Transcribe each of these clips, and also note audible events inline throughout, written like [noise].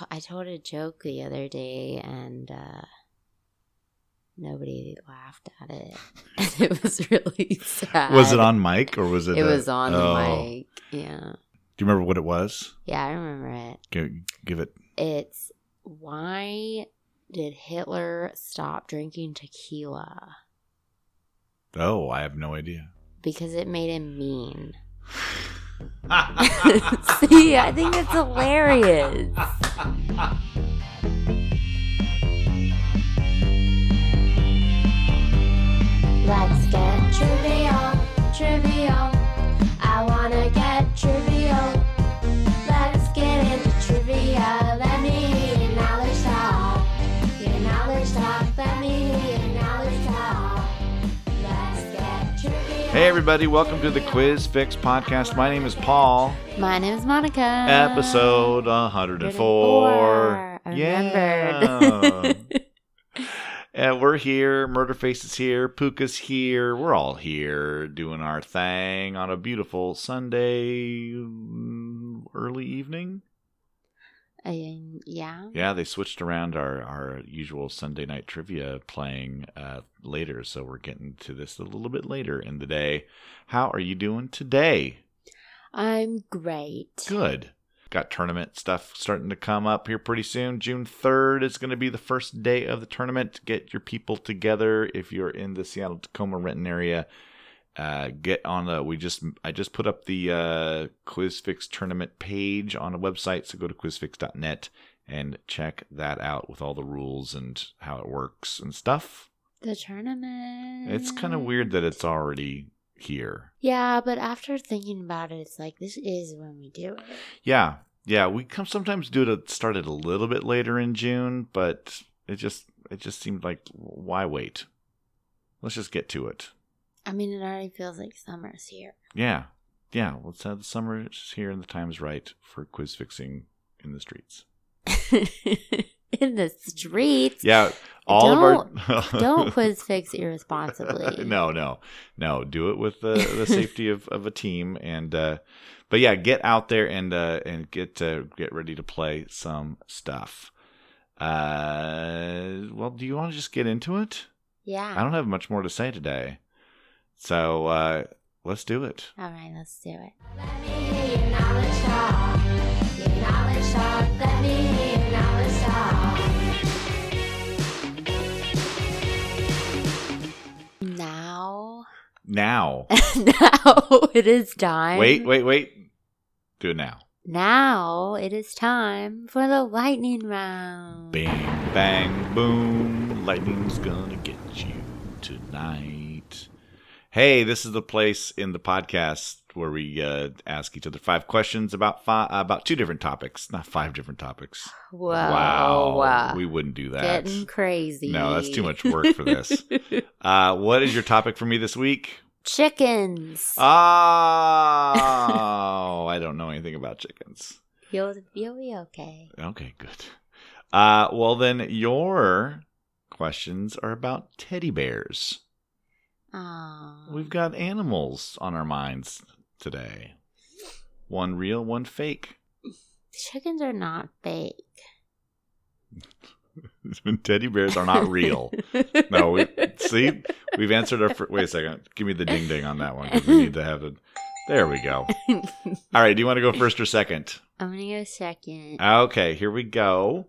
Ugh, [sighs] I told a joke the other day and uh, nobody laughed at it. [laughs] And it was really [laughs] sad. Was it on mic or was it? It a- was on the Oh. mic. Yeah. Do you remember what it was? Yeah, I remember it. Give, give it. It's why did Hitler stop drinking tequila? Oh, I have no idea. Because it made him mean. [sighs] [laughs] [laughs] See, I think it's hilarious. Let's get trivial, trivial. I wanna get trivial. Hey, everybody, welcome to the Quiz Fix podcast. My name is Paul. My name is Monika. Episode 104. 104. I Yeah. and we're here. Murderface is here. Puka's here. We're all here doing our thing on a beautiful Sunday mm, early evening. Um, yeah. Yeah, they switched around our, our usual Sunday night trivia playing uh, later, so we're getting to this a little bit later in the day. How are you doing today? I'm great. Good. Got tournament stuff starting to come up here pretty soon. June 3rd is going to be the first day of the tournament. Get your people together if you're in the Seattle Tacoma Renton area. Uh, get on the we just I just put up the uh, QuizFix tournament page on a website, so go to quizfix.net and check that out with all the rules and how it works and stuff. The tournament. It's kind of weird that it's already here. Yeah, but after thinking about it, it's like this is when we do it. Yeah, yeah. We come sometimes do it started a little bit later in June, but it just it just seemed like why wait? Let's just get to it. I mean, it already feels like summer's here. Yeah, yeah. Let's have the summer is here and the time's right for quiz fixing in the streets. [laughs] In the streets. Yeah, all of our Don't quiz fix irresponsibly. [laughs] no, no, no. Do it with the the safety of, of a team, and uh, but yeah, get out there and uh, and get uh, get ready to play some stuff. Uh, well, do you want to just get into it? Yeah. I don't have much more to say today, so uh, let's do it. All right, let's do it. Let me hear your knowledge talk. Your knowledge talk. Let me hear your knowledge talk. Now, Now, [laughs] now [laughs] it is time. wait, wait, wait. Do it now. Now it is time for the lightning round. Bang, bang, boom. Lightning's gonna get you tonight. Hey, this is the place in the podcast where we uh, ask each other five questions about five, about two different topics, not five different topics. Whoa, wow, wow. we wouldn't do that. Getting crazy. No, that's too much work for this. [laughs] Uh, what is your topic for me this week? Chickens. Oh, I don't know anything about chickens. you'll, you'll be okay. Okay, good. Uh, well, then your questions are about teddy bears. Aww. We've got animals on our minds today. One real, one fake. Chickens are not fake. [laughs] teddy bears are not real. No, we see. We've answered our. Fir- wait a second. Give me the ding ding on that one because we need to have it. There we go. [laughs] All right. Do you want to go first or second? I'm gonna go second. Okay, here we go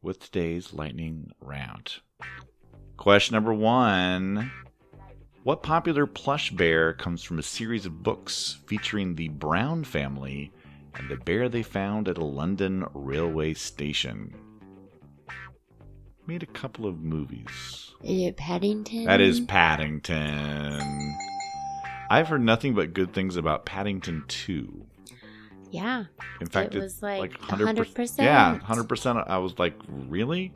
with today's lightning round. Question number one What popular plush bear comes from a series of books featuring the Brown family and the bear they found at a London railway station? Made a couple of movies. Is it Paddington? That is Paddington. I've heard nothing but good things about Paddington 2. Yeah. In fact, It was like 100%. 100%. Yeah, 100%. I was like, really?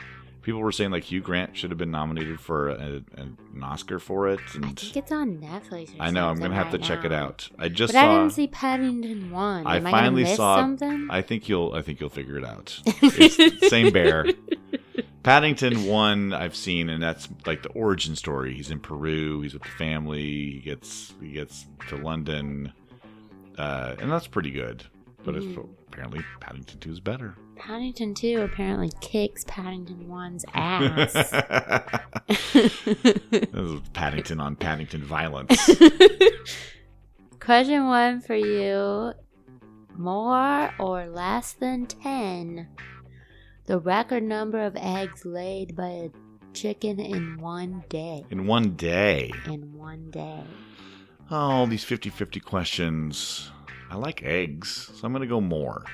People were saying like Hugh Grant should have been nominated for a, a, an Oscar for it, I think it's on Netflix. Or I know I'm gonna have to right check it out. I just but I didn't see Paddington one. I Am finally miss saw- something. I think you'll. I think you'll figure it out. [laughs] Same bear. Paddington one I've seen, and that's like the origin story. He's in Peru. He's with the family. He gets he gets to London, uh, and that's pretty good. But it's Mhm. apparently Paddington 2 is better. Paddington 2 apparently kicks Paddington 1's [laughs] ass. this is [laughs] Paddington on Paddington violence. [laughs] Question one for you More or less than 10? The record number of eggs laid by a chicken in one day. In one day. In one day. Oh, these 50 50 questions. I like eggs, so I'm going to go more.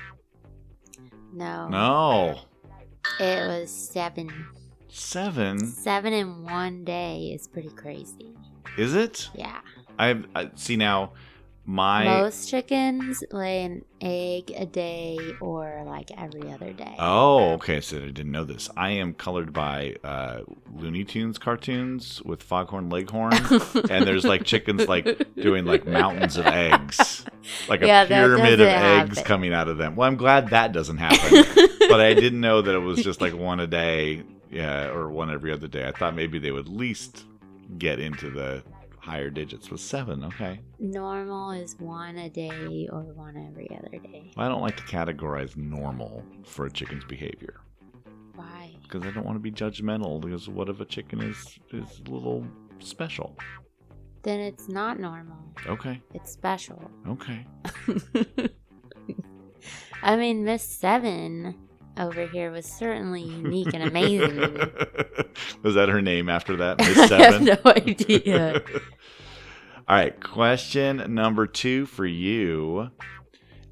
No. No. It was seven. Seven? Seven in one day is pretty crazy. Is it? Yeah. I've, I see now. My Most chickens lay an egg a day or like every other day. Oh, okay. So I didn't know this. I am colored by uh, Looney Tunes cartoons with Foghorn Leghorn, [laughs] and there's like chickens like doing like mountains of eggs, like a Yeah, that pyramid of doesn't eggs coming out of them. Well, I'm glad that doesn't happen, [laughs] but I didn't know that it was just like one a day, yeah, or one every other day. I thought maybe they would at least get into the higher digits was seven. Okay. Normal is one a day or one every other day. I don't like to categorize normal for a chicken's behavior. Why? because I don't want to be judgmental. Because what if a chicken is is a little special? Then it's not normal. Okay, It's special. okay. [laughs] I mean, Miss Seven over here was certainly unique and amazing. [laughs] was that her name after that? [laughs] Miss I have no idea. [laughs] All right, question number two for you.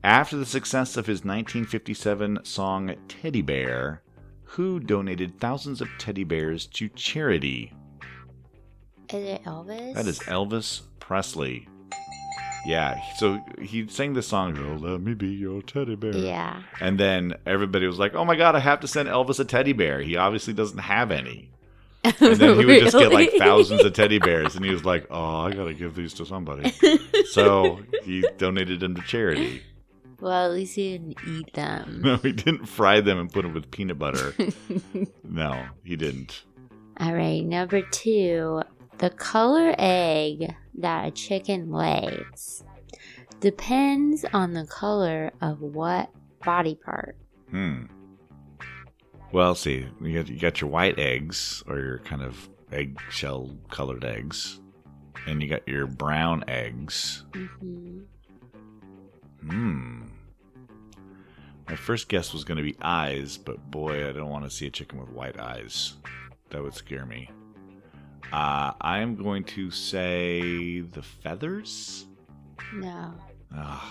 After the success of his 1957 song Teddy Bear, who donated thousands of teddy bears to charity? Is it Elvis? That is Elvis Presley. Yeah, so he sang the song, oh, Let Me Be Your Teddy Bear. Yeah. And then everybody was like, oh my God, I have to send Elvis a teddy bear. He obviously doesn't have any. [laughs] And then he would just get like thousands of teddy bears. And he was like, oh, I got to give these to somebody. [laughs] So he donated them to charity. Well, at least he didn't eat them. [laughs] No, he didn't fry them and put them with peanut butter. No, he didn't. All right, number two. The color egg that a chicken lays depends on the color of what body part? Hmm. Well, see, you got, you got your white eggs, or your kind of eggshell colored eggs, and you got your brown eggs. hmm Hmm. My first guess was going to be eyes, but boy, I don't want to see a chicken with white eyes. That would scare me. Uh, I am going to say the feathers. No, Ugh.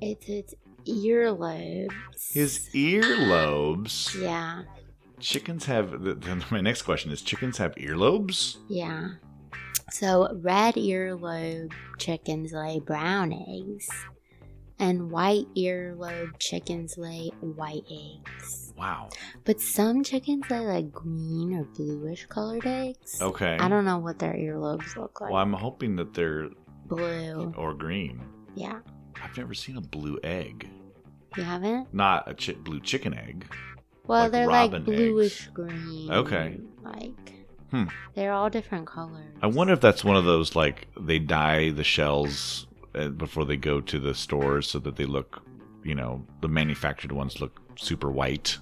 it's its earlobes. His earlobes. Yeah, Chickens have. [laughs] My next question is: Chickens have earlobes? yeah. So red earlobe chickens lay brown eggs, and white earlobe chickens lay white eggs. Wow. But some chickens lay like green or bluish colored eggs. Okay. I don't know what their earlobes look like. Well, I'm hoping that they're Blue. or green. Yeah. I've never seen a blue egg. You haven't? Not a chi- blue chicken egg. Well, Like they're like bluish eggs. green. Okay. Like, Hmm. they're all different colors. I wonder if that's one of those like they dye the shells uh, before they go to the stores so that they look, you know, the manufactured ones look super white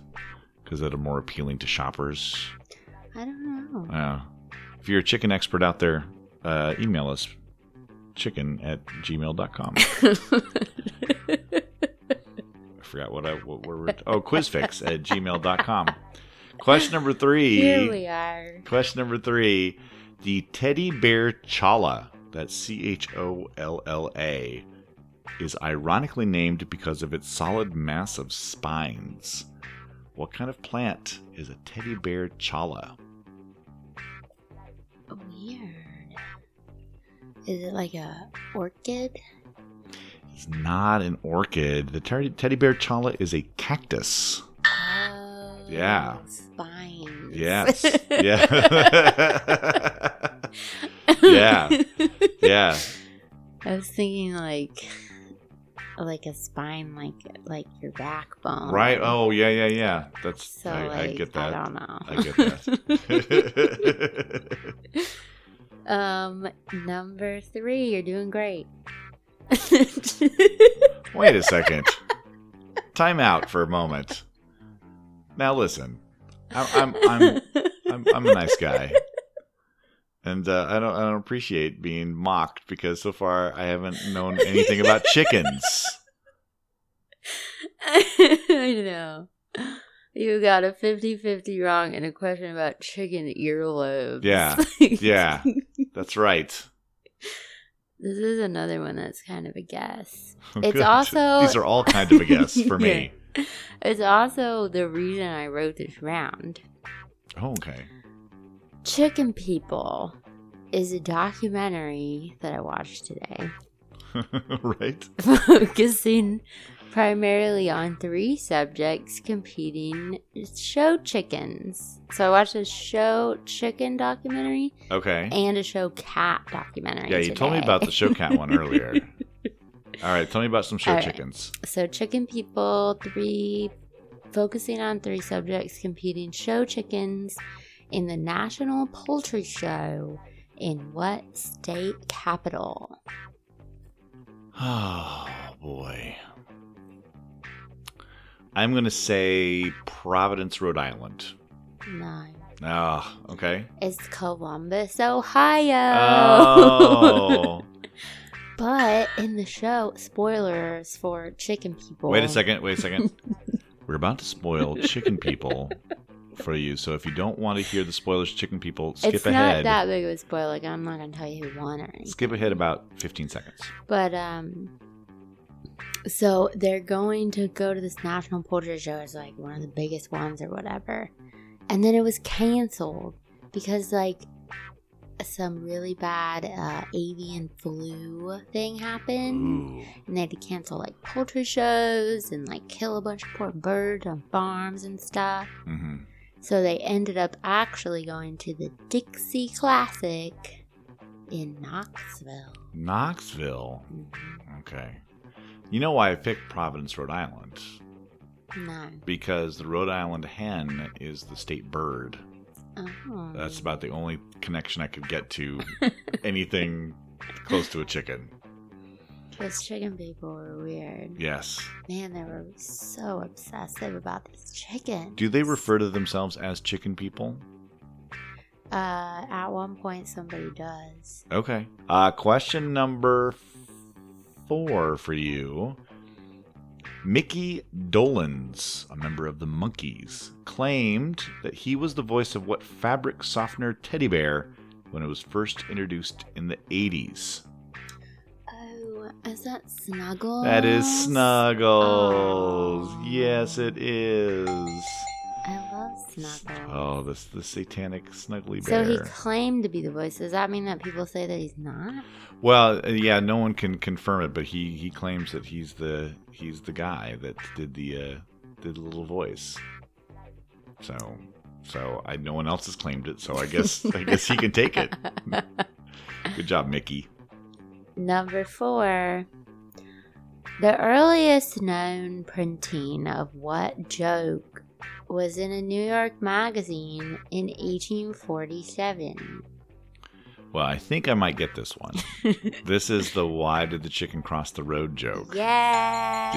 because that are more appealing to shoppers. I don't know. Uh, if you're a chicken expert out there, uh, email us chicken at gmail.com. [laughs] I forgot what I what were we oh quizfix at gmail.com. Question number three. Here we are. Question number three. The teddy bear cholla, that's C H O L L A, is ironically named because of its solid mass of spines. What kind of plant is a teddy bear cholla? Weird. Is it like a orchid? It's not an orchid. The teddy, teddy bear cholla is a cactus. Oh. Yeah. Spines. Yes. [laughs] Yeah. [laughs] [laughs] Yeah. yeah. I was thinking like like a spine like like your backbone. Right. Oh, yeah, yeah, yeah. That's So I, like I get that. I don't know. I get that. [laughs] um number 3, you're doing great. [laughs] Wait a second. time out for a moment. Now listen, I'm I'm I'm, I'm, I'm a nice guy, and uh, I don't I don't appreciate being mocked because so far I haven't known anything about [laughs] chickens. I know. You got a 50 50 wrong in a question about chicken earlobes. Yeah. [laughs] Yeah, that's right. This is another one that's kind of a guess. It's Good. also- these are all kind of a guess for [laughs] me. It's also the reason I wrote this round. Oh, okay. Chicken People is a documentary that I watched today, [laughs] right. focusing primarily on three subjects competing show chickens. So I watched a show chicken documentary Okay. and a show cat documentary. Yeah, you told me about the show cat one [laughs] earlier. All right, tell me about some show All right. chickens. So chicken people, three focusing on three subjects competing show chickens in the National Poultry Show in what state capital? Oh boy. I'm gonna say Providence, Rhode Island. No. Ah, okay. It's Columbus, Ohio. Oh. [laughs] [laughs] but in the show, spoilers for chicken people. wait a second. Wait a second. [laughs] We're about to spoil chicken people for you. So if you don't want to hear the spoilers, chicken people, skip It's ahead. not that big of a spoiler. Like, I'm not going to tell you who won or anything. Skip ahead about 15 seconds. But um so they're going to go to this national poultry show. It's like one of the biggest ones or whatever. And then it was canceled because like some really bad uh, avian flu thing happened. Ooh. And they had to cancel like poultry shows and like kill a bunch of poor birds on farms and stuff. hmm So they ended up actually going to the Dixie Classic in Knoxville. Knoxville. Mhm. Okay. You know why I picked Providence, Rhode Island? No. Because the Rhode Island hen is the state bird. Oh. That's about the only connection I could get to [laughs] anything close to a chicken. Those chicken people were weird. Yes. Man, they were so obsessive about this chicken. Do they refer to themselves as chicken people? Uh, at one point, somebody does. Okay. Uh, question number four for you. Mickey Dolenz, a member of the Monkees, claimed that he was the voice of what fabric softener teddy bear when it was first introduced in the 80s. Oh, is that Snuggles? That is Snuggles. Aw. Yes, it is. I love Snuggles. Oh, this the satanic snuggly bear. So he claimed to be the voice. Does that mean that people say that he's not? Well, uh, yeah, no one can confirm it, but he he claims that he's the he's the guy that did the uh, did the little voice. So so I no one else has claimed it, so I guess I guess he can take it. [laughs] Good job, Mickey. Number four. The earliest known printing of what joke was in a New York magazine in 1847. Well, I think I might get this one. [laughs] this is the why did the chicken cross the road joke. Yes.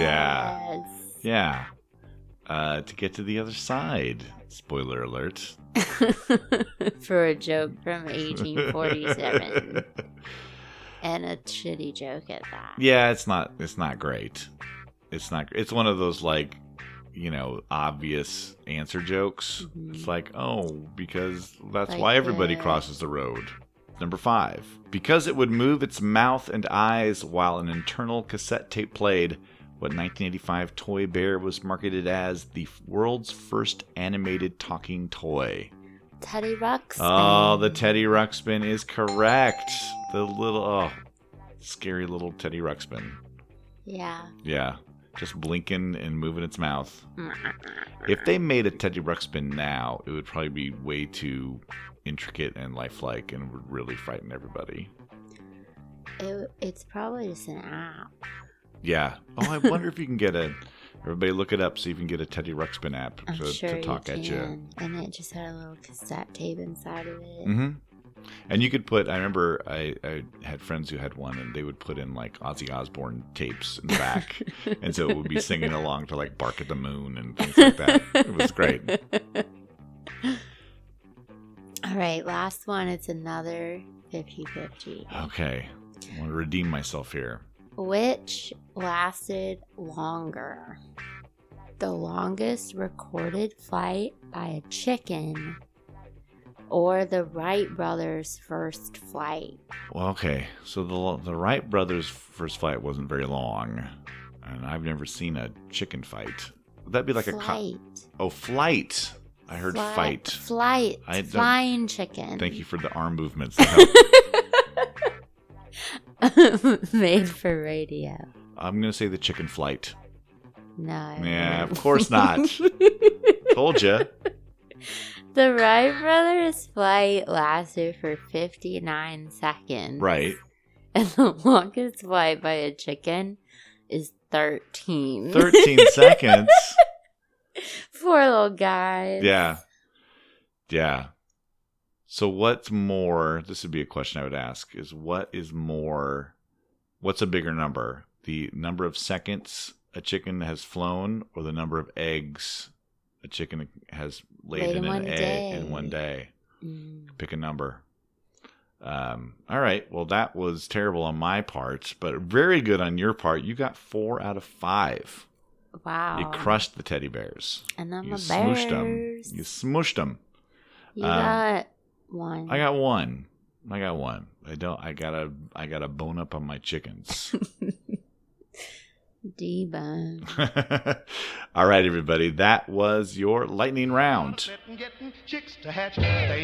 Yeah. Uh, to get to the other side. Spoiler alert. [laughs] For a joke from 1847. [laughs] and a shitty joke at that. Yeah, it's not it's not great. It's not it's one of those like you know, obvious answer jokes. Mhm. It's like, "Oh, because that's Like why everybody the- crosses the road." Number 5. Because it would move its mouth and eyes while an internal cassette tape played, what 1985 toy bear was marketed as the world's first animated talking toy. Teddy Ruxpin. Oh, the Teddy Ruxpin is correct. The little oh, scary little Teddy Ruxpin. Yeah. Yeah, just blinking and moving its mouth. If they made a Teddy Ruxpin now, it would probably be way too intricate and lifelike and would really frighten everybody. It, it's probably just an app. Yeah. Oh, I wonder if you can get a. [laughs] Everybody look it up. so you can get a Teddy Ruxpin app to, sure to talk you at can. And it just had a little cassette tape inside of it. you. hmm And you could put. I remember I, I had friends who had one, and they would put in like Ozzy Osbourne tapes in the back, [laughs] and so it would be singing along to like "Bark at the Moon" and things like that. It was great. [laughs] All right, last one. It's another 50 50. Okay, I want to redeem myself here. Which lasted longer? The longest recorded flight by a chicken or the Wright brothers' first flight? Well, okay, so the the Wright brothers' first flight wasn't very long, and I've never seen a chicken fight. Would that be like a co- flight. oh flight? I heard Fly- fight. Flight. I Flying chicken. Thank you for the arm movements. that help. [laughs] Made for radio. I'm gonna say the chicken flight. No. Yeah, of course not. [laughs] Told you. The Wright brothers' flight lasted for 59 seconds. Right. And the longest flight by a chicken is 13. 13 [laughs] seconds. Poor little guy. Yeah. Yeah. So what's more, this would be a question I would ask, is what is more, what's a bigger number? The number of seconds a chicken has flown or the number of eggs a chicken has laid, Laid in, in an egg day. in one day? Mm. Pick a number. Um, all right. Well, that was terrible on my part, but very good on your part. You got four out of five. Wow. You crushed the teddy bears. And then You the smooshed them. You smooshed them. You Um, got one. I got one. I got one. I don't. I got a. I got a bone up on my chickens. [laughs] D-bone. [laughs] All right, everybody. That was your lightning round. Sitting getting chicks to hatch. There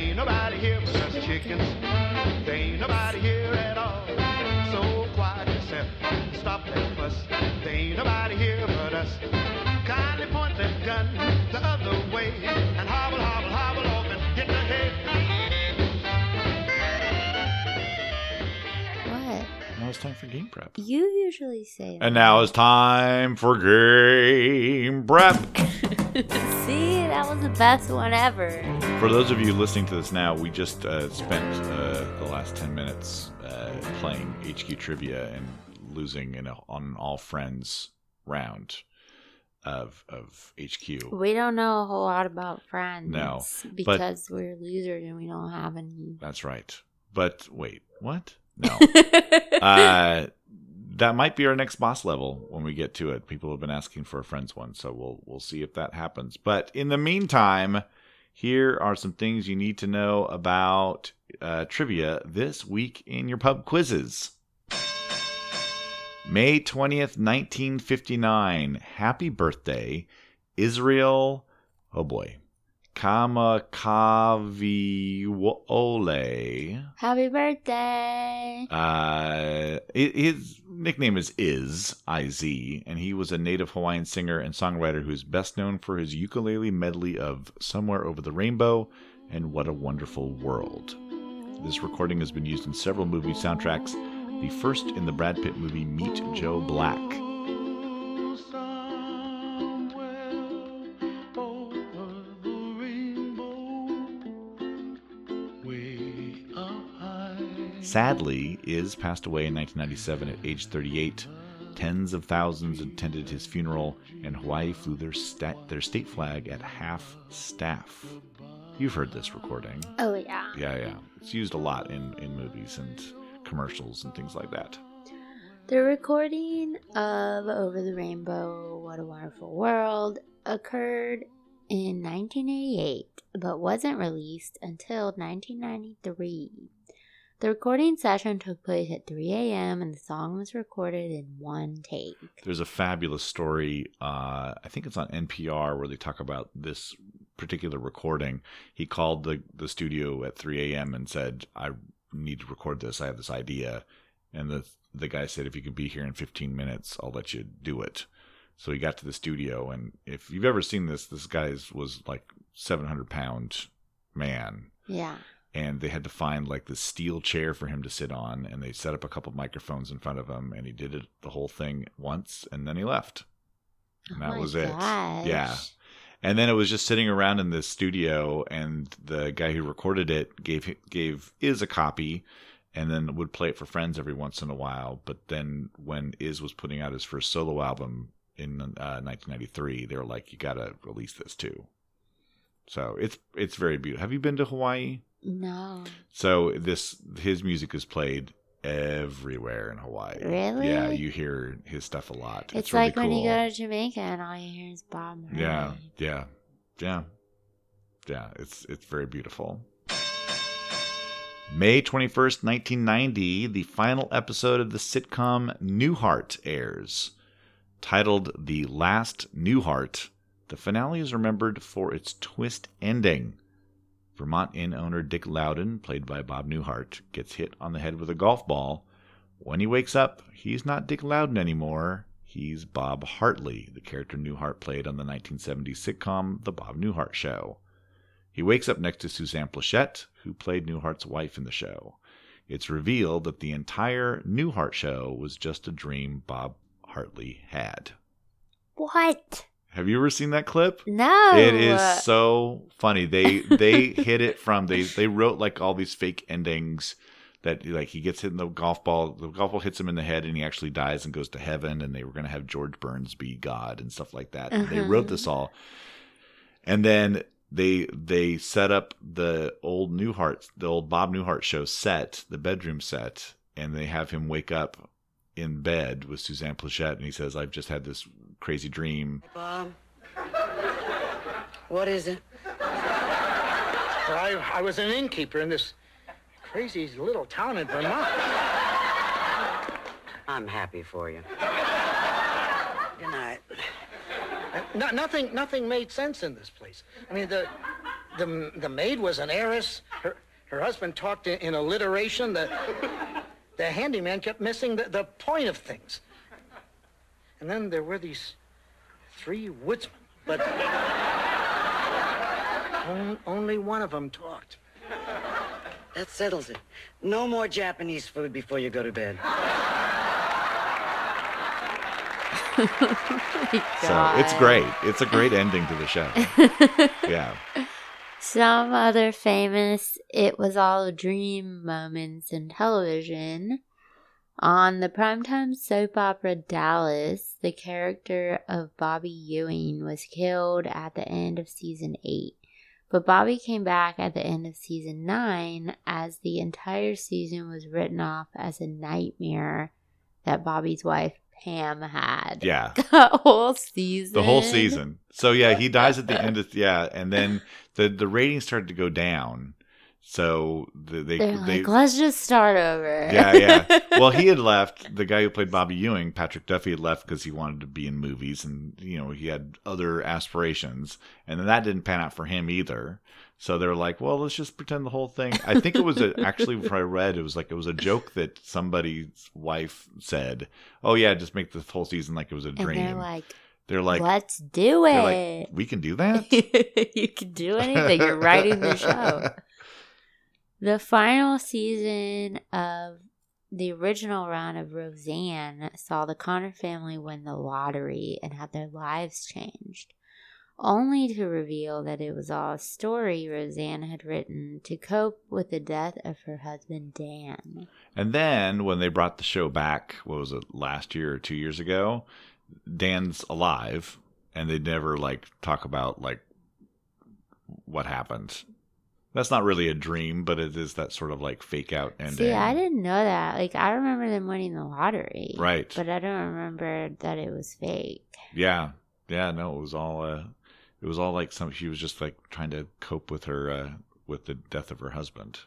it's time for game prep. You usually say And now it's time for game prep. [laughs] See, that was the best one ever. For those of you listening to this now, we just uh, spent uh, the last 10 minutes uh, playing HQ Trivia and losing in a, on an all friends round of, of HQ. We don't know a whole lot about friends. No, but- Because we're losers and we don't have any. That's right. But wait, what? No. [laughs] uh, that might be our next boss level when we get to it. People have been asking for a friends one, so we'll we'll see if that happens. But in the meantime, here are some things you need to know about uh, trivia this week in your pub quizzes. May 20th, 1959. Happy birthday, Israel. Oh boy. Kamakawiwo'ole. Happy birthday. Uh, his nickname is Iz, I-Z, and he was a native Hawaiian singer and songwriter who's best known for his ukulele medley of Somewhere Over the Rainbow and What a Wonderful World. This recording has been used in several movie soundtracks, the first in the Brad Pitt movie Meet Joe Black. Sadly, Iz passed away in 1997 at age 38. Tens of thousands attended his funeral, and Hawaii flew their, stat- their state flag at half staff. You've heard this recording. Oh, yeah. Yeah, yeah. It's used a lot in, in movies and commercials and things like that. The recording of Over the Rainbow, What a Wonderful World occurred in 1988, but wasn't released until 1993. The recording session took place at 3 a.m. and the song was recorded in one take. There's a fabulous story. Uh, I think it's on NPR where they talk about this particular recording. He called the the studio at 3 a.m. and said, "I need to record this. I have this idea." And the the guy said, "If you could be here in 15 minutes, I'll let you do it." So he got to the studio, and if you've ever seen this, this guy was like 700 pound man Yeah. And they had to find like the steel chair for him to sit on and they set up a couple microphones in front of him and he did it the whole thing once and then he left and Oh that my was it yeah And then it was just sitting around in the studio, and the guy who recorded it gave gave Iz a copy, and then would play it for friends every once in a while. But then when Iz was putting out his first solo album in uh, 1993, they were like, "You got to release this too." So it's it's very beautiful. Have you been to Hawaii? No. So this his music is played everywhere in Hawaii. Really? Yeah, you hear his stuff a lot. It's, really like when you go to Jamaica and all you hear is Bob Marley. Yeah, yeah, yeah, yeah. It's it's very beautiful. May twenty first, nineteen ninety, the final episode of the sitcom Newhart airs, titled "The Last Newhart." The finale is remembered for its twist ending. Vermont Inn owner Dick Loudon, played by Bob Newhart, gets hit on the head with a golf ball. When he wakes up, he's not Dick Loudon anymore. He's Bob Hartley, the character Newhart played on the 1970s sitcom The Bob Newhart Show. He wakes up next to Suzanne Pleshette, who played Newhart's wife in the show. It's revealed that the entire Newhart show was just a dream Bob Hartley had. What? Have you ever seen that clip? No. It is so funny. They they hit it from they they wrote like all these fake endings that like he gets hit in the golf ball, the golf ball hits him in the head, and he actually dies and goes to heaven. And they were going to have George Burns be God and stuff like that. They Uh-huh. wrote this all, and then they they set up the old Newhart, the old Bob Newhart show set, the bedroom set, and they have him wake up in bed with Suzanne Pleshette, and he says, "I've just had this crazy dream." Bob? What is it? I, I was an innkeeper in this crazy little town in Vermont. I'm happy for you. Good night. Uh, no, nothing, nothing made sense in this place. I mean, the, the, the maid was an heiress. Her, her husband talked in, in alliteration. The, the handyman kept missing the, the point of things. And then there were these three woodsmen, but on, only one of them talked. That settles it. No more Japanese food before you go to bed. [laughs] So it's great. It's a great ending to the show. [laughs] yeah. Some other famous It Was All a Dream moments in television. On the primetime soap opera Dallas, the character of Bobby Ewing was killed at the end of season 8. But Bobby came back at the end of season 9 as the entire season was written off as a nightmare that Bobby's wife Pam had. Yeah. [laughs] The whole season. The whole season. So yeah, he dies at the [laughs] end of yeah, and then the the ratings started to go down. So they They're they like, let's just start over. yeah yeah. [laughs] Well, he had left. The guy who played Bobby Ewing, Patrick Duffy, had left because he wanted to be in movies, and you know he had other aspirations, and then that didn't pan out for him either. So they were like, well, let's just pretend the whole thing. I think it was a, actually, what I read, it was like it was a joke that somebody's wife said, "Oh yeah, just make the whole season like it was a and dream." they're like, They're like, let's do it. like, we can do [laughs] that. you can do anything. You're writing the [laughs] show. The final season of the original run of Roseanne saw the Connor family win the lottery and have their lives changed, only to reveal that it was all a story Roseanne had written to cope with the death of her husband Dan. And then when they brought the show back, what was it, last year or two years ago? Dan's alive, and they never like talk about like what happened. That's not really a dream, but it is that sort of like fake out ending. See, I didn't know that. Like, I remember them winning the lottery. Right. But I don't remember that it was fake. Yeah, yeah. No, it was all. Uh, it was all like some. She was just like trying to cope with her uh, with the death of her husband.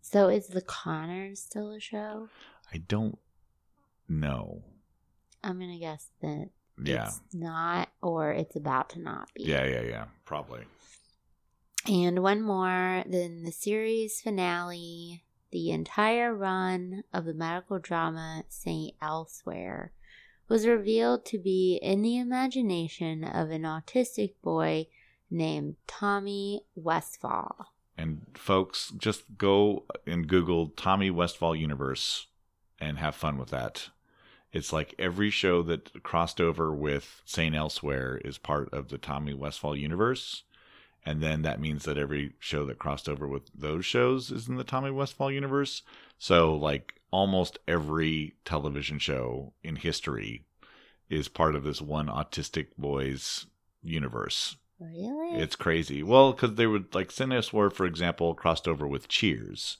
So is The Connors still a show? I don't know. I'm gonna guess that Yeah, it's not, or it's about to not be. yeah, yeah, yeah. Probably. And one more, then the series finale, the entire run of the medical drama Saint Elsewhere was revealed to be in the imagination of an autistic boy named Tommy Westfall. And folks, just go and Google Tommy Westfall Universe and have fun with that. It's like every show that crossed over with St. Elsewhere is part of the Tommy Westfall universe. And then that means that every show that crossed over with those shows is in the Tommy Westfall universe. So, like, almost every television show in history is part of this one autistic boy's universe. Really? It's crazy. Well, because they would, like. Elsewhere, for example, crossed over with Cheers.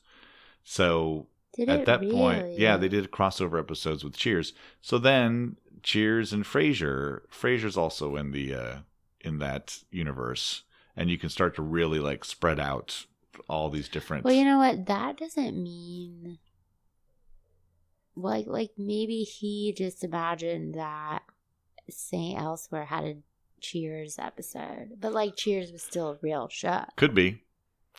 So, Did at that point, yeah, they did crossover episodes with Cheers. So then Cheers and Frasier, Frasier's also in the uh in that universe, and you can start to really like spread out all these different. Well, you know what? That doesn't mean like like maybe he just imagined that Saint Elsewhere had a Cheers episode, but like Cheers was still a real show. could be,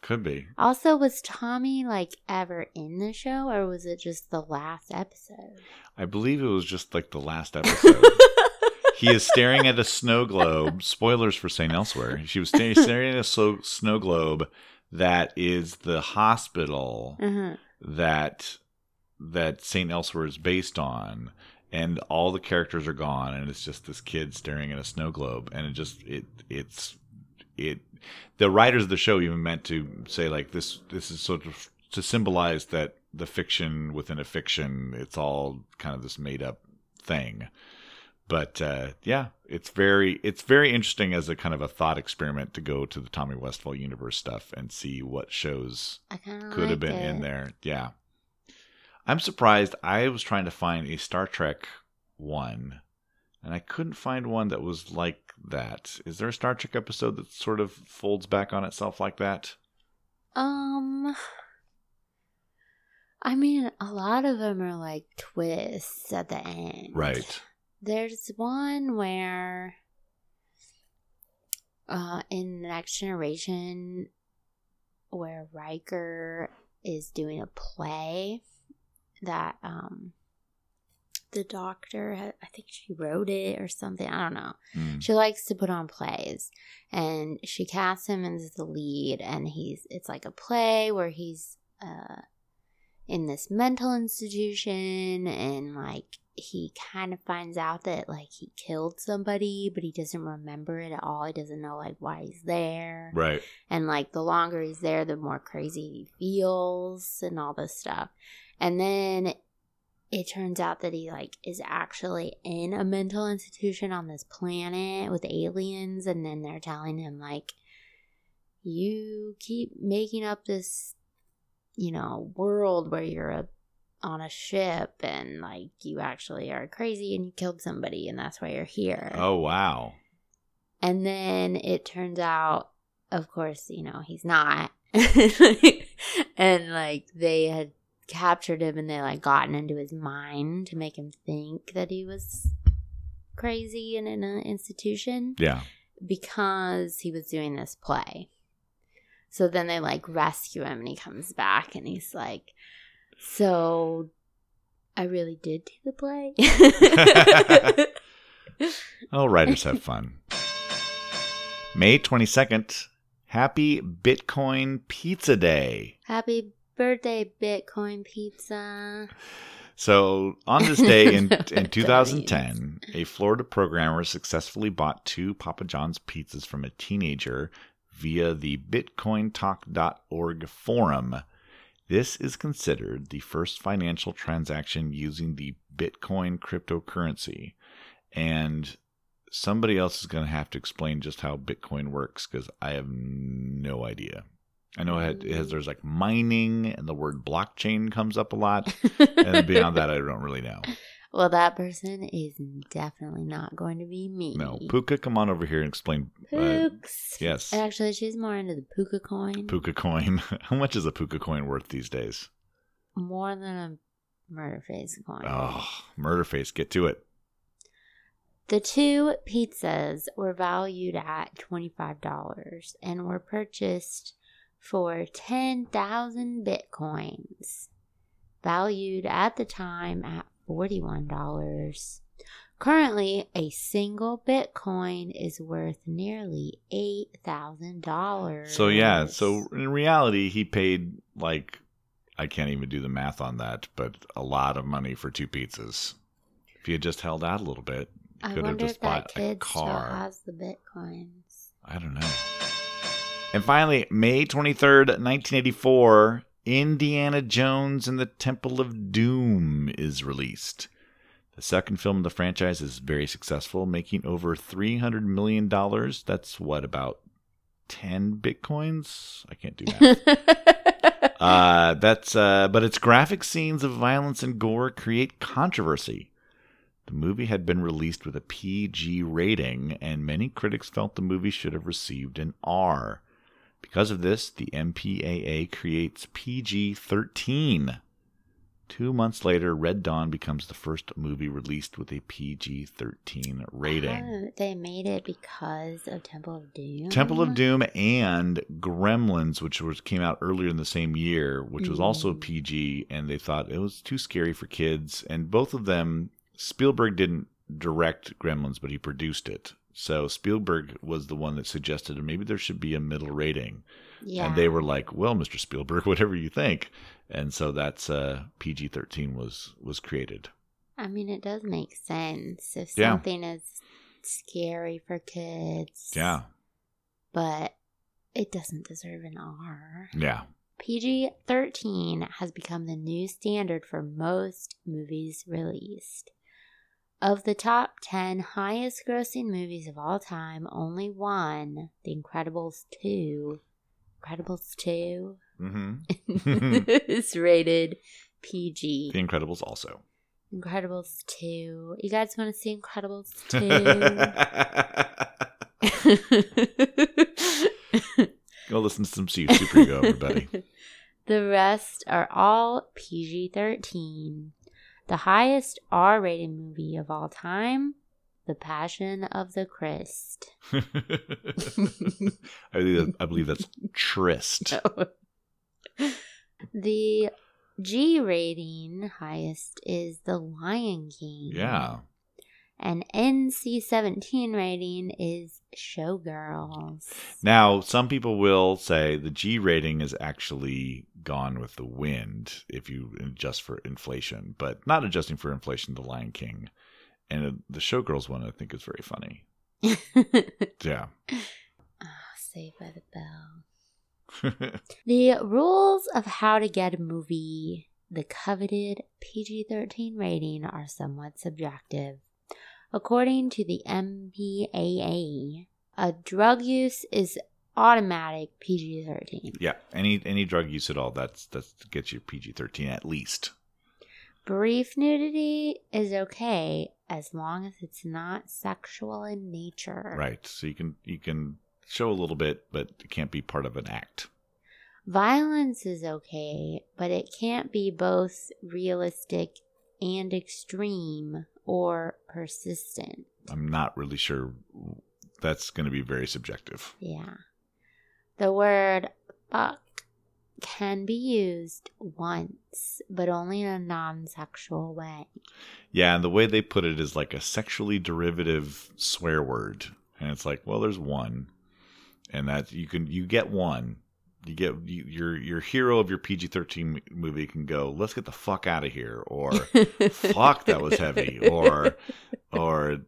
could be. Also, was Tommy like ever in the show, or was it just the last episode? I believe it was just like the last episode. [laughs] he is staring at a snow globe. Spoilers for St. Elsewhere. She was sta- staring at a so- snow globe that is the hospital uh-huh. that that Saint Elsewhere is based on, and all the characters are gone, and it's just this kid staring at a snow globe, and it just it it's it. The writers of the show even meant to say like this this is sort of to symbolize that the fiction within a fiction, it's all kind of this made up thing. But uh, yeah, it's very it's very interesting as a kind of a thought experiment to go to the Tommy Westfall universe stuff and see what shows I kind of could have been in there. Yeah. I'm surprised. I was trying to find a Star Trek one, and I couldn't find one that was like that. Is there a Star Trek episode that sort of folds back on itself like that? Um, I mean, a lot of them are like twists at the end. Right. There's one where, uh, in the next generation, where Riker is doing a play that, um, the doctor, had, I think she wrote it or something. I don't know. Mm. She likes to put on plays, and she casts him as the lead. And he's it's like a play where he's uh, in this mental institution, and like he kind of finds out that like he killed somebody, but he doesn't remember it at all. He doesn't know like why he's there, Right. and like the longer he's there, the more crazy he feels, and all this stuff. And then it turns out that he like is actually in a mental institution on this planet with aliens and then they're telling him like you keep making up this you know world where you're a on a ship and like you actually are crazy and you killed somebody and that's why you're here Oh wow. and then it turns out, of course, you know, he's not. [laughs] and like they had captured him and they like gotten into his mind to make him think that he was crazy and in an institution Yeah. because he was doing this play. So then they like rescue him and he comes back and he's like, So I really did do the play. [laughs] Oh, writers have fun. May 22nd, Happy Bitcoin Pizza Day. Happy birthday, Bitcoin Pizza. So, on this day in, [laughs] in 2010, a Florida programmer successfully bought two Papa John's pizzas from a teenager via the BitcoinTalk.org forum. This is considered the first financial transaction using the Bitcoin cryptocurrency. And somebody else is going to have to explain just how Bitcoin works because I have no idea. I know it, has, mm. there's like mining and the word blockchain comes up a lot. [laughs] And beyond that, I don't really know. Well, that person is definitely not going to be me. No. Puka, come on over here and explain. Uh, yes. Actually, she's more into the puka coin. Puka coin. [laughs] How much is a Puka coin worth these days? More than a murder face coin. Oh, murder face. Get to it. The two pizzas were valued at $25 and were purchased for 10,000 bitcoins, valued at the time at $41. Currently, a single bitcoin is worth nearly $8,000. So, yeah. So, in reality, he paid like, I can't even do the math on that, but a lot of money for two pizzas. If you had just held out a little bit, I could have just bought a car. has the bitcoins. I don't know. And finally, May 23rd, 1984, Indiana Jones and the Temple of Doom is released. The second film in the franchise is very successful, making over $300 million. That's what, about 10 bitcoins? I can't do that. [laughs] uh, that's, uh, but its graphic scenes of violence and gore create controversy. The movie had been released with a PG rating, and many critics felt the movie should have received an R. Because of this, the MPAA creates PG 13. Two months later, Red Dawn becomes the first movie released with a PG 13 rating. Oh, they made it because of Temple of Doom. Temple of Doom and Gremlins, which was came out earlier in the same year, which was also Mm. PG, and they thought it was too scary for kids. And both of them, Spielberg didn't direct Gremlins, but he produced it. So Spielberg was the one that suggested maybe there should be a middle rating, Yeah. and they were like, "Well, Mr. Spielberg, [laughs] whatever you think." And so that's uh, PG thirteen was was created. I mean, it does make sense if Yeah. something is scary for kids. Yeah, But it doesn't deserve an R. yeah, PG 13 has become the new standard for most movies released. Of the top 10 highest grossing movies of all time, only one, The Incredibles 2, Incredibles 2, [laughs] hmm is rated PG. The Incredibles also. Incredibles 2. You guys want to see Incredibles [laughs] 2? [laughs] Go listen to some Super Ego, everybody. the rest are all PG 13. The highest R rated movie of all time, The Passion of the Christ. [laughs] I, believe that, I believe that's Trist. [laughs] the G rating highest is The Lion King. Yeah. And NC 17 rating is Showgirls. Now, some people will say the G rating is actually gone with the wind if you adjust for inflation, but not adjusting for inflation, The Lion King. And the Showgirls one, I think, is very funny. [laughs] Yeah. Ah, Saved by the Bell. [laughs] The rules of how to get a movie the coveted PG 13 rating are somewhat subjective. According to the MPAA, a drug use is automatic PG 13. yeah. Any any drug use at all, that's that's gets you PG thirteen at least. Brief nudity is okay as long as it's not sexual in nature. Right. So you can you can show a little bit, but it can't be part of an act. Violence is okay, but it can't be both realistic and extreme or persistent. I'm not really sure. That's going to be very subjective. Yeah. The word fuck can be used once, but only in a non sexual way. Yeah, and the way they put it is like a sexually derivative swear word, and it's like, well, there's one, and that you can you get one. You get you, your your hero of your PG-13 movie can go, let's get the fuck out of here, or [laughs] fuck that was heavy, or or,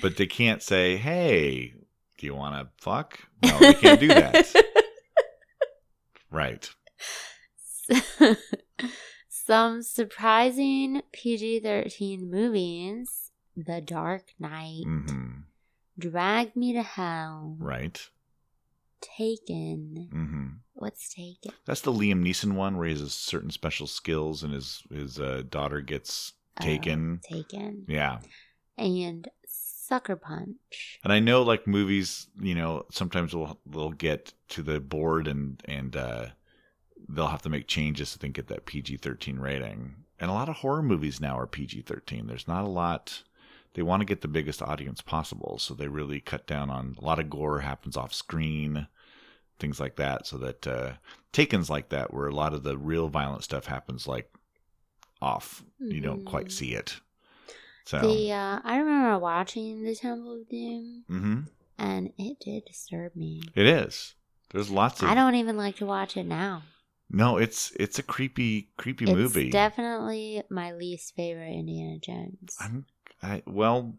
but they can't say, hey, do you want to fuck? No, they can't do that. Right. [laughs] Some surprising PG 13 movies The Dark Knight, hmm Drag Me to Hell, Right. Taken. What's Taken? That's the Liam Neeson one where he has certain special skills and his his uh, daughter gets taken. Uh, taken. yeah. And Sucker Punch. And I know like movies, you know, sometimes they'll they'll get to the board and and uh, they'll have to make changes to they can get that PG thirteen rating. And a lot of horror movies now are PG thirteen. There's not a lot. They want to get the biggest audience possible, so they really cut down on a lot of gore happens off screen, things like that. So that uh, Taken's like that, where a lot of the real violent stuff happens like off. You don't quite Mhm. see it. So. The uh, I remember watching The Temple of Doom, hmm and it did disturb me. It is. There's lots of. I don't even like to watch it now. No, it's it's a creepy creepy it's movie. definitely my least favorite Indiana Jones. I'm I, well,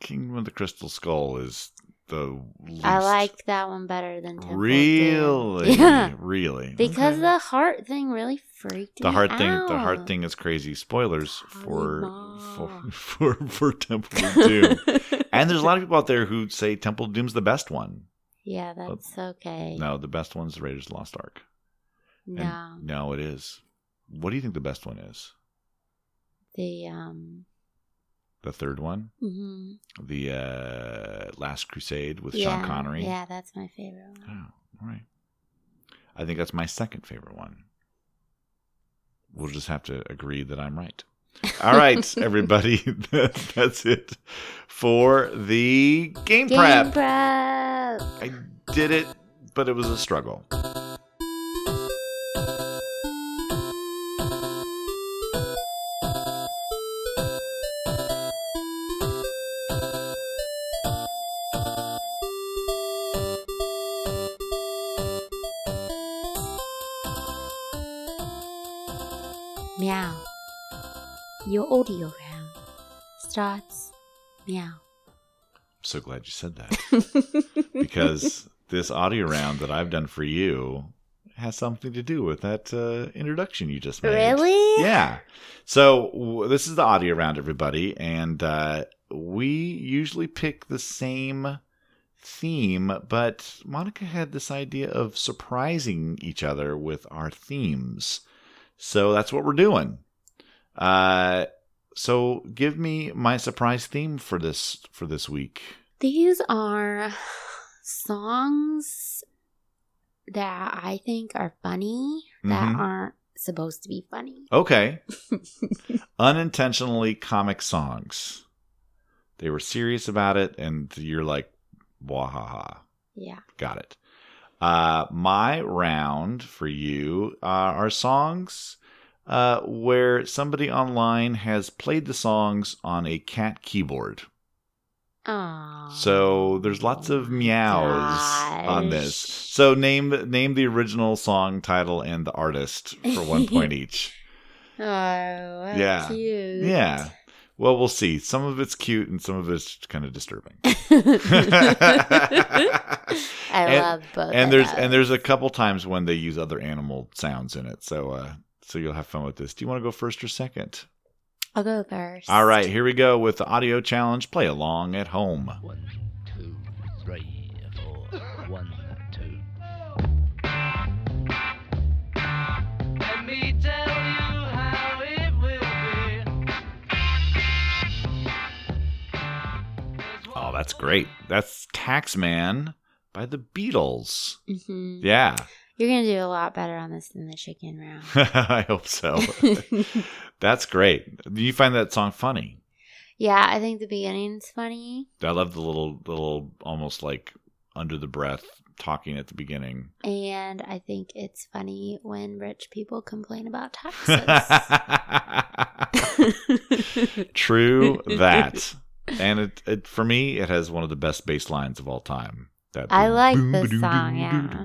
Kingdom of the Crystal Skull is the least. I like that one better than Temple of Doom. Really? [laughs] Yeah. Really? Because Okay. the heart thing really freaked the me heart thing the heart thing is crazy. Spoilers for for [laughs] for for Temple [laughs] Doom. and there's a lot of people out there who say Temple Doom's the best one. yeah, that's okay. No, the best one's Raiders of the Lost Ark. And- No, no, it is. What do you think the best one is? the um, The third one, mhm. the uh, Last Crusade with yeah, Sean Connery. Yeah, that's my favorite one. Oh, all right. I think that's my second favorite one. We'll just have to agree that I'm right. All right, [laughs] everybody. [laughs] that's it for the game, Game prep. prep. I did it, but it was a struggle. Starts. Meow. I'm so glad you said that [laughs] because this audio round that I've done for you has something to do with that uh, introduction you just made. Really? Yeah. So w- this is the audio round, everybody, and uh, we usually pick the same theme, but Monika had this idea of surprising each other with our themes. So that's what we're doing. Uh, so give me my surprise theme for this for this week. These are songs that I think are funny that Mhm. aren't supposed to be funny. Okay. [laughs] Unintentionally comic songs. They were serious about it, and you're like, wahaha. Yeah. Got it. Uh, my round for you uh, are songs uh, where somebody online has played the songs on a cat keyboard. Oh. So there's lots of meows on this. So name name the original song title and the artist for one [laughs] point each. Oh, Yeah. cute. Yeah. Well, we'll see. Some of it's cute and some of it's kind of disturbing. [laughs] [laughs] I And- love both. and there's and there's a couple times when they use other animal sounds in it. So uh so you'll have fun with this. Do you want to go first or second? I'll go first. All right, here we go with the audio challenge. Play along at home. One, two, three, four. One, two. Let me tell you how it will be. Oh, that's great. That's Taxman by the Beatles. hmm Yeah. You're gonna do a lot better on this than the chicken round. [laughs] I hope so. [laughs] That's great. Do you find that song funny? yeah, I think the beginning's funny, I love the little little almost like under the breath talking at the beginning. and I think it's funny when rich people complain about [laughs] taxes. True that. And it, it for me it has one of the best bass lines of all time. That I boom, like this song. Yeah.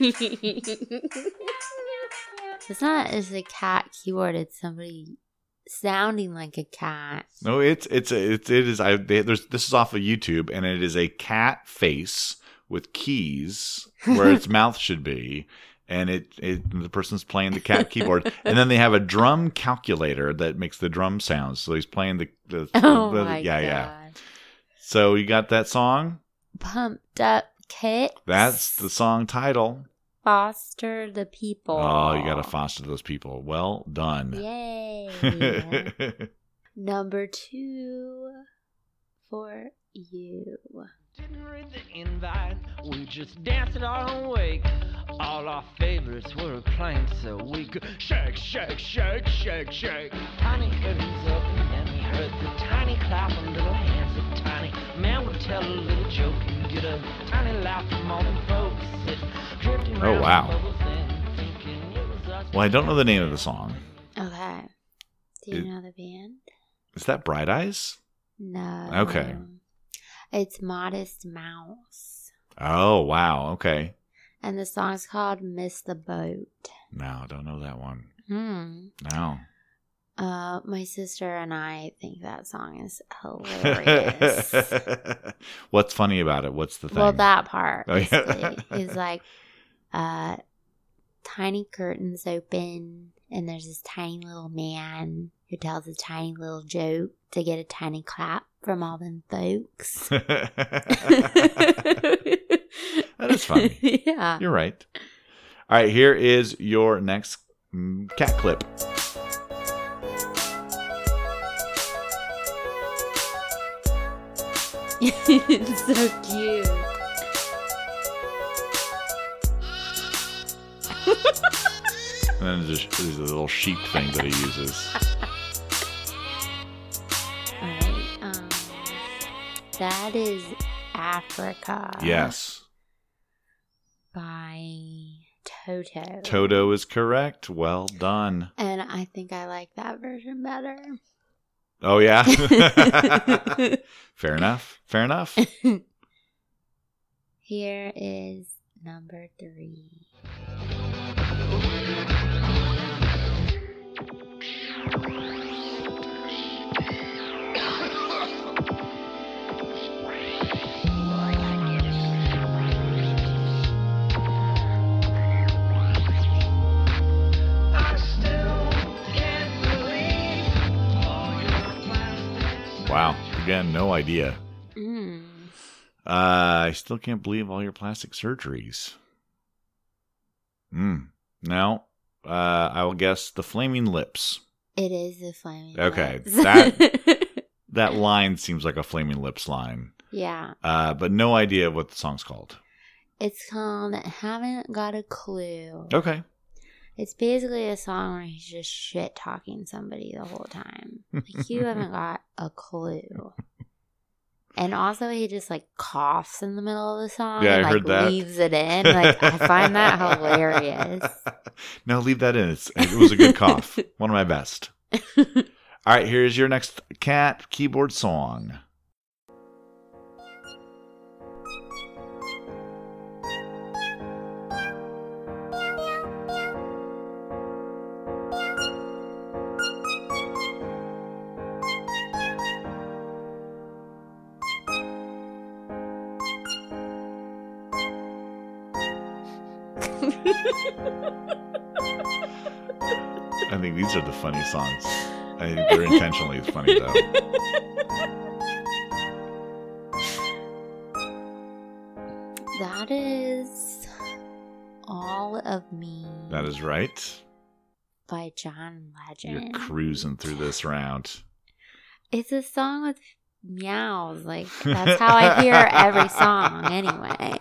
[laughs] it's not as a cat keyboard; it's somebody sounding like a cat. No, it's it's it's it is I they, there's this is off of YouTube and it is a cat face with keys where its [laughs] mouth should be and it, it the person's playing the cat keyboard and then they have a drum calculator that makes the drum sounds so he's playing the, the, Oh the- my yeah god! yeah so you got that song Pumped up kit. that's the song title foster the people. oh you gotta foster those people well done Yay! [laughs] Number two for you. Didn't read the invite, we just danced it our own wake. All our favorites were playing so we could shake, shake, shake, shake, shake. Tiny curtains open and then we heard the tiny clap of little hands of tiny man would tell a little joke and get a tiny laugh from all them folks that drifting Oh, wow. bubbles and thinking it was us. Well, I don't know the name of the song. Okay. Do you It- know the band? Is that Bright Eyes? No. Okay. It's Modest Mouse. Oh, wow. Okay. And the song's called Missed the Boat. No, I don't know that one. Hmm. No. Uh, my sister and I think that song is [laughs] hilarious. What's funny about it? What's the thing? well, that part Oh, yeah. basically is like, uh, tiny curtains open, and there's this tiny little man who tells a tiny little joke to get a tiny clap from all them folks. [laughs] That is funny. [laughs] yeah. You're right. All right, here is your next mm, cat clip. [laughs] it's so cute. And then there's, there's a little sheep thing that he uses. Um, that is Africa. Yes. By Toto. Toto is correct. Well done. And I think I like that version better. Oh, yeah. [laughs] Fair enough. Fair enough. [laughs] Here is number three. Wow. Again, no idea. Mm. Uh, I still can't believe all your plastic surgeries. Hmm. Now, uh, I will guess the flaming lips. It is the flaming. Okay, Lips. that- [laughs] That line seems like a flaming lips line. yeah, Uh, but no idea what the song's called. it's called "Haven't Got a Clue." Okay. It's basically a song where he's just shit talking somebody the whole time. Like you haven't [laughs] got a clue. And also, he just like coughs in the middle of the song. Yeah, and, I like, heard that. Leaves it in. Like I find that [laughs] hilarious. no, leave that in. It's, it was a good cough. [laughs] One of my best. All right, here's your next cat keyboard song. These are the funny songs. I think they're intentionally funny though. that is all of me That is right. by John Legend. You're cruising through this round. It's a song with meows. Like [laughs] that's how I hear every song. Anyway.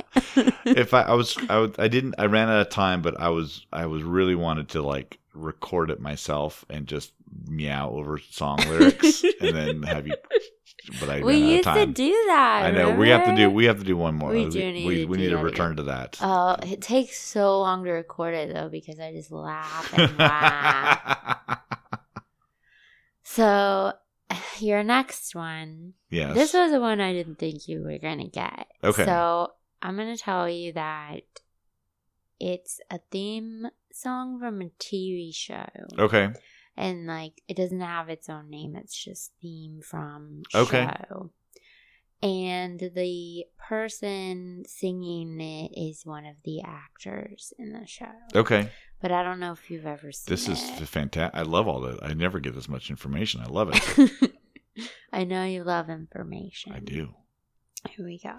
if I, I was I, I didn't I ran out of time, but I was I was really wanted to like record it myself and just meow over song lyrics and then [laughs] have you. But I we ran out of used to do that. I know we have to do we have to do one more. We do need we, to we do need to return again. to that. Oh, it takes so long to record it though because I just laugh and laugh. So, [sighs] your next one. yes. This was the one I didn't think you were gonna get. Okay. So I'm gonna tell you that it's a theme song from a TV show, okay. and like it doesn't have its own name. It's just theme from Okay. show. And the person singing it is one of the actors in the show. Okay. But I don't know if you've ever seen This is it. fantastic. I love all that. I never get this much information. I love it. [laughs] I know you love information. I do. Here we go.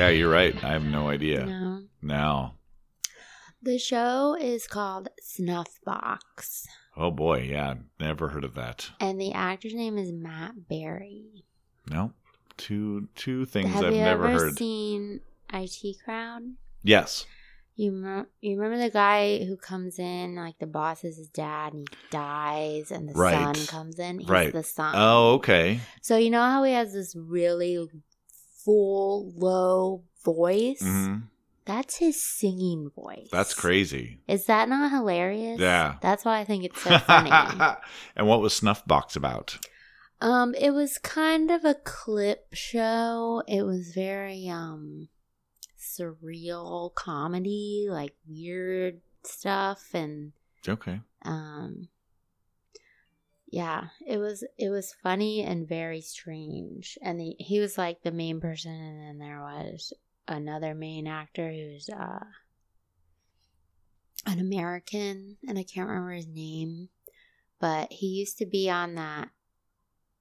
Yeah, you're right. I have no idea. No. No. The show is called Snuffbox, Oh boy, yeah, never heard of that. and the actor's name is Matt Berry. No, two two things Have I've you never ever heard. seen IT Crowd? yes, You you remember the guy who comes in, like the boss is his dad, and he dies, and the Right. son comes in. He's Right. the son. Oh, okay. So you know how he has this really full, low voice? hmm That's his singing voice. That's crazy. Is that not hilarious? Yeah. That's why I think it's so [laughs] funny. and what was Snuffbox about? um, it was kind of a clip show. It was very um surreal comedy, like weird stuff and Okay. um yeah it was it was funny and very strange and the, he was like the main person and then there was another main actor who's uh an american and i can't remember his name but he used to be on that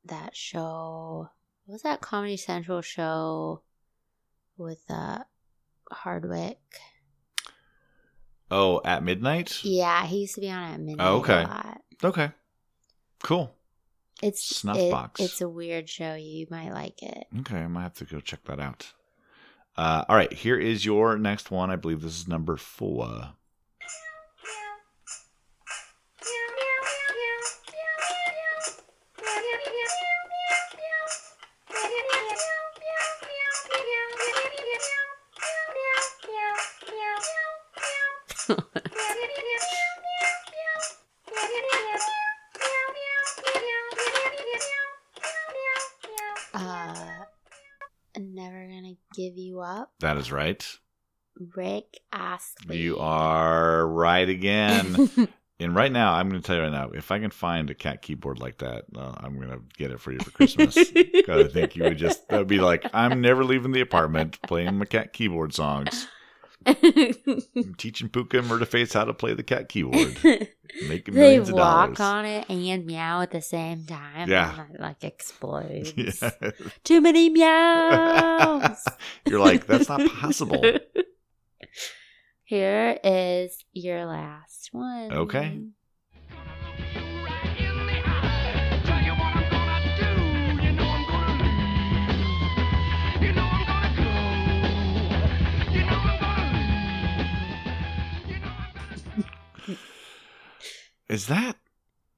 that show what was that comedy central show with uh hardwick Oh, at midnight. yeah he used to be on it at midnight Oh, okay. a lot Okay. Cool. It's Snuffbox. it- It's a weird show. You might like it. Okay, I might have to go check that out. Uh, all right, here is your next one. I believe this is number four. That is right. Rick Astley. You are right again. [laughs] and right now, I'm going to tell you right now, if I can find a cat keyboard like that, uh, I'm going to get it for you for Christmas. [laughs] I think you would just, that would be like, I'm never leaving the apartment playing my cat keyboard songs. I'm teaching Puka and Murderface how to play the cat keyboard. [laughs] Making they millions of dollars. walk on it and meow at the same time. Yeah. it, like explodes. [laughs] Yeah. Too many meows. [laughs] You're like, that's not possible. Here is your last one. Okay. Is that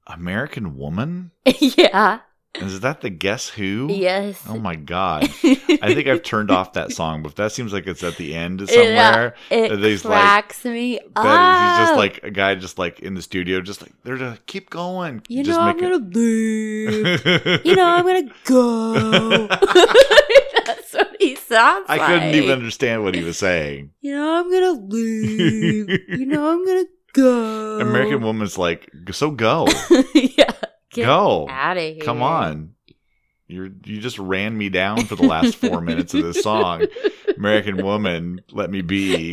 American Woman? [laughs] yeah. Is that the Guess Who? Yes. Oh my God. I think I've turned off that [laughs] song, but that seems like it's at the end somewhere. It that he's like- cracks me up. That he's just like a guy just like in the studio, just like, they're to keep going. you just know, I'm gonna leave. [laughs] you know, I'm gonna go. That's what he sounds I like. couldn't even understand what he was saying. You know, I'm gonna leave. you know, I'm gonna go. American [laughs] Woman's like, so go. [laughs] yeah. Get Go. out of here. Come on. You're you just ran me down for the last four minutes of this song. American Woman, let me be.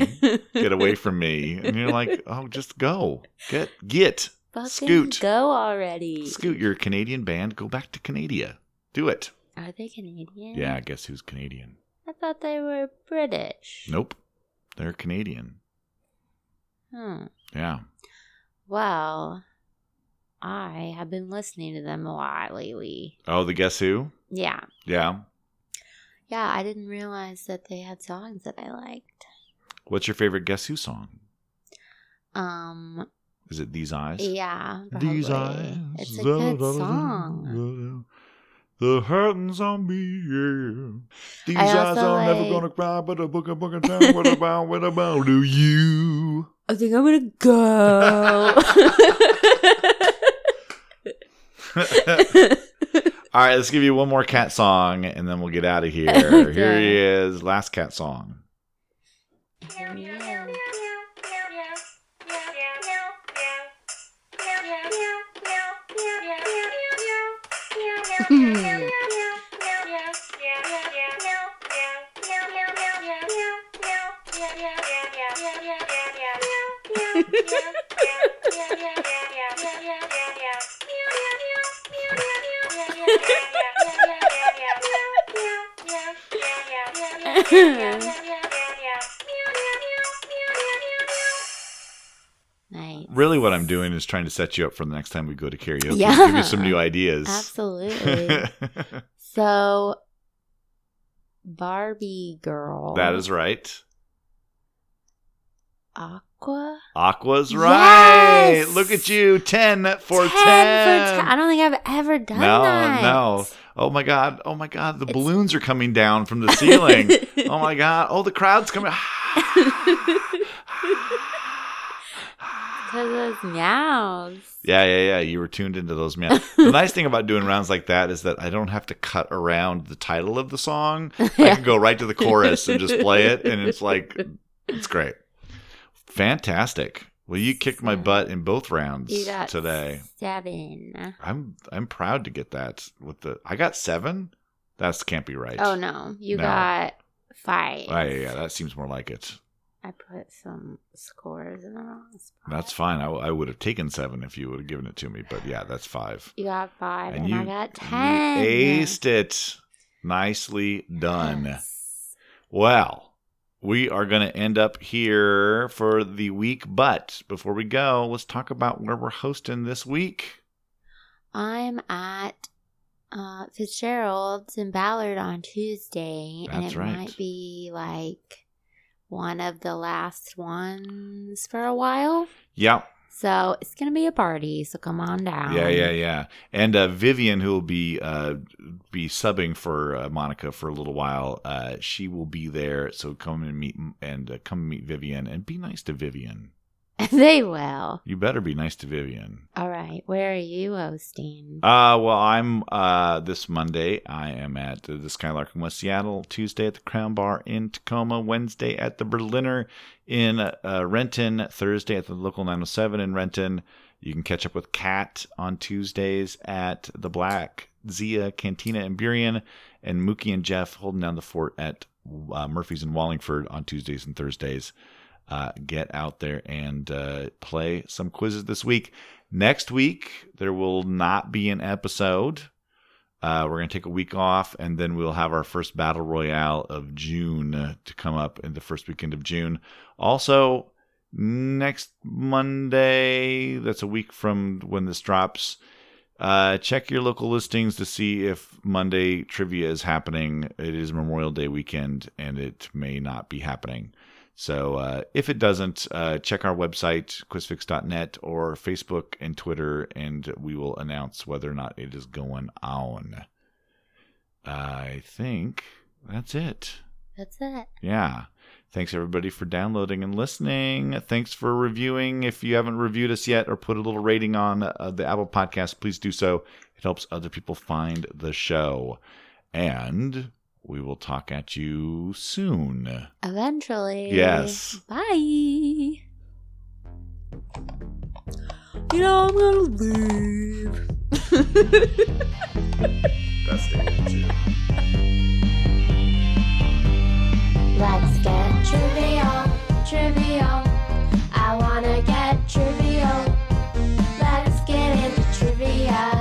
Get away from me. And you're like, [laughs] oh, just go. Get get. Fucking Scoot. go already. Scoot, you're a Canadian band. Go back to Canada. Do it. Are they Canadian? Yeah, I guess who's Canadian? I thought they were British. Nope. They're Canadian. Hmm. Yeah. Well, I have been listening to them a lot lately. Oh, the Guess Who? Yeah. Yeah. Yeah, I didn't realize that they had songs that I liked. What's your favorite Guess Who song? Um, Is it These Eyes? yeah, These probably. eyes. It's a good song. The hurting's on me, yeah. These eyes are like, never gonna cry, but a book a book a time. What about what about do you? I think I'm gonna go. [laughs] All right, let's give you one more cat song, and then we'll get out of here. [laughs] Okay. Here he is, last cat song. [laughs] Really, what I'm doing is trying to set you up for the next time we go to karaoke. Yeah. Give you some new ideas. Absolutely. [laughs] so, Barbie girl. That is right. Awkward. Aqua. Aqua's right. Yes! Look at you. 10 for 10. 10 for 10. I don't think I've ever done no, that. no. no. Oh my god. Oh my god. The balloons are coming down from the [laughs] ceiling. oh my god. Oh, the crowd's coming. [sighs] [laughs] Because those meows. Yeah, yeah, yeah. You were tuned into those meows. the [laughs] nice thing about doing rounds like that is that I don't have to cut around the title of the song. I can go right to the chorus and just play it, and it's like, it's great. Fantastic. Well, you kicked my butt in both rounds You today. seven. I'm I'm proud to get that with the. I got seven. That can't be right. Oh, no. You No. got five. Oh, yeah, yeah, that seems more like it. I put some scores in the wrong spot. That's fine. I, I would have taken seven if you would have given it to me, but yeah, that's five. You got five, and, you, I got you ten. aced it. Nicely done. Yes. Well, we are going to end up here for the week, but before we go, let's talk about where we're hosting this week. I'm at uh, Fitzgerald's in Ballard on Tuesday, and it right. might be like one of the last ones for a while. Yeah, So it's gonna be a party. So come on down. yeah, yeah, yeah. And uh, Vivian, who will be uh, be subbing for uh, Monika for a little while, uh, she will be there. So come and meet and uh, come meet Vivian and be nice to Vivian. [laughs] they will. You better be nice to Vivian. All right. Where are you hosting? Uh, well, I'm uh this Monday. I am at the Skylark in West Seattle. Tuesday at the Crown Bar in Tacoma. Wednesday at the Berliner in uh, Renton. Thursday at the local 907 in Renton. You can catch up with Kat on Tuesdays at the Black Zia Cantina in Burien, and Mookie and Jeff holding down the fort at uh, Murphy's in Wallingford on Tuesdays and Thursdays. Uh, get out there and uh, play some quizzes this week. Next week, there will not be an episode. Uh, we're going to take a week off, and then we'll have our first battle royale of June to come up in the first weekend of June. Also, next Monday, that's a week from when this drops. Uh, check your local listings to see if Monday trivia is happening. It is Memorial Day weekend, and it may not be happening. So uh, if it doesn't, uh, check our website, quizfix.net, or Facebook and Twitter, and we will announce whether or not it is going on. I think that's it. That's it. Yeah. Thanks everybody for downloading and listening. Thanks for reviewing. If you haven't reviewed us yet or put a little rating on uh, the Apple Podcast, please do so. It helps other people find the show. And we will talk at you soon. Eventually. Yes. Bye. You know, I'm gonna leave. [laughs] That's the Let's get trivial, trivial. I wanna get trivial. Let's get into trivia.